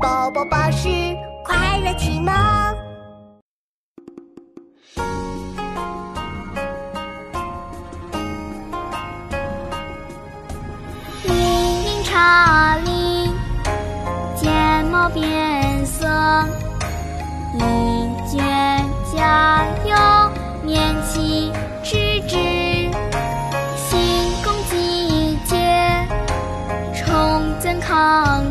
宝宝宝是快乐启蒙，乌云茶林，睫毛变色，一觉加油，年轻，直至星空季节，重增康。